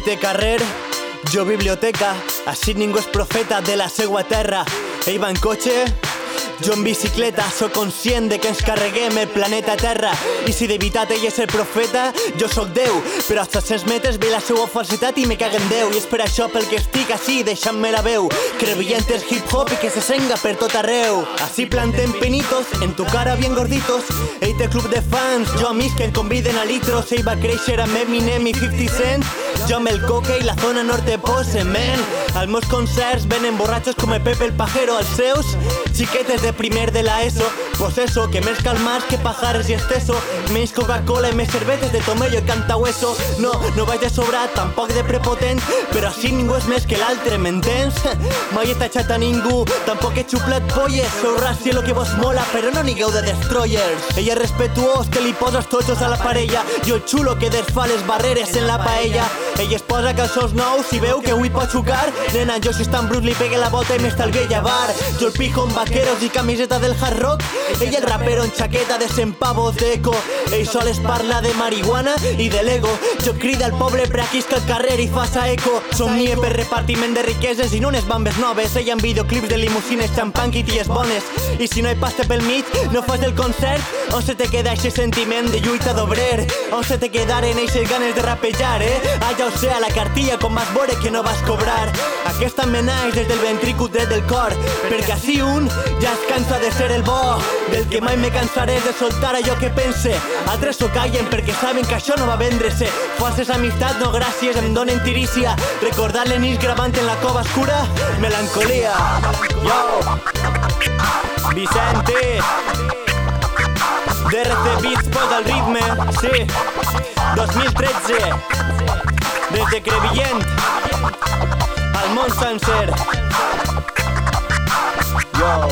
té carrer, jo biblioteca, així ningú és profeta de la seua terra. Ell va en cotxe, jo en bicicleta, sóc conscient de que ens carreguem el planeta Terra. I si de veritat ell és el profeta, jo sóc Déu. Però als 300 metres ve la seva falsitat i me cago en Déu. I és per això pel que estic així deixant-me la veu. Crevient és hip-hop i que se senga per tot arreu. Així plantem penitos en tu cara bien gorditos. Ell té club de fans, jo amics que em conviden a litros. Ell va créixer amb Eminem i 50 Cent jo amb el coque i la zona norte pose, men als meus concerts venen borratxos com el Pepe el Pajero als seus xiquetes de primer de la ESO. Pues eso, que més calmars que pajares i esteso Menys Coca-Cola i més cerveses de tomello i cantahueso No, no vaig de sobrat, tampoc de prepotent Però així ningú és més que l'altre, m'entens? Mai he tachat a ningú, tampoc he xuplat polles Sou raci lo que vos mola, però no nigueu de destroyers. Ell és respetuós, que li poses a la parella. Jo el xulo que desfà les barreres en la paella. Ell es posa calçons nous i veu que avui pot xucar Nena, si està en brut li pegue la volta i m'estalvia llevar. Jo el pijo en vaqueros i camiseta del hard rock. Ell el rapero en xaqueta de cent pavos d'eco Ell sol es parla de marihuana i de l'ego Jo crida al poble per aquí que el carrer i faça eco. Somnie per repartiment de riqueses i no unes bambes noves. Ell en videoclips de limusines, xampan i ties bones I si no hi pasta pel mig, no fas el concert. On se te queda eixe sentiment de lluita d'obrer. On se te quedaren eixes ganes de rapejar, eh? Allà o sea, la cartilla com vas veure que no vas cobrar Aquesta me naix des del ventrícul dret del cor Perquè així un ja es cansa de ser el bo. Del que mai me cansaré de soltar allò que pense. Altres s'ho callen perquè saben que això no va vendre-se. Falses amistats, no gràcies, em donen tirícia. Recordar l'enís gravant en la cova escura Melancolia. Yo Vicente. DRC Beats posa el ritme, sí. 2013 des de Crevillent Salmón Sunset. Yo.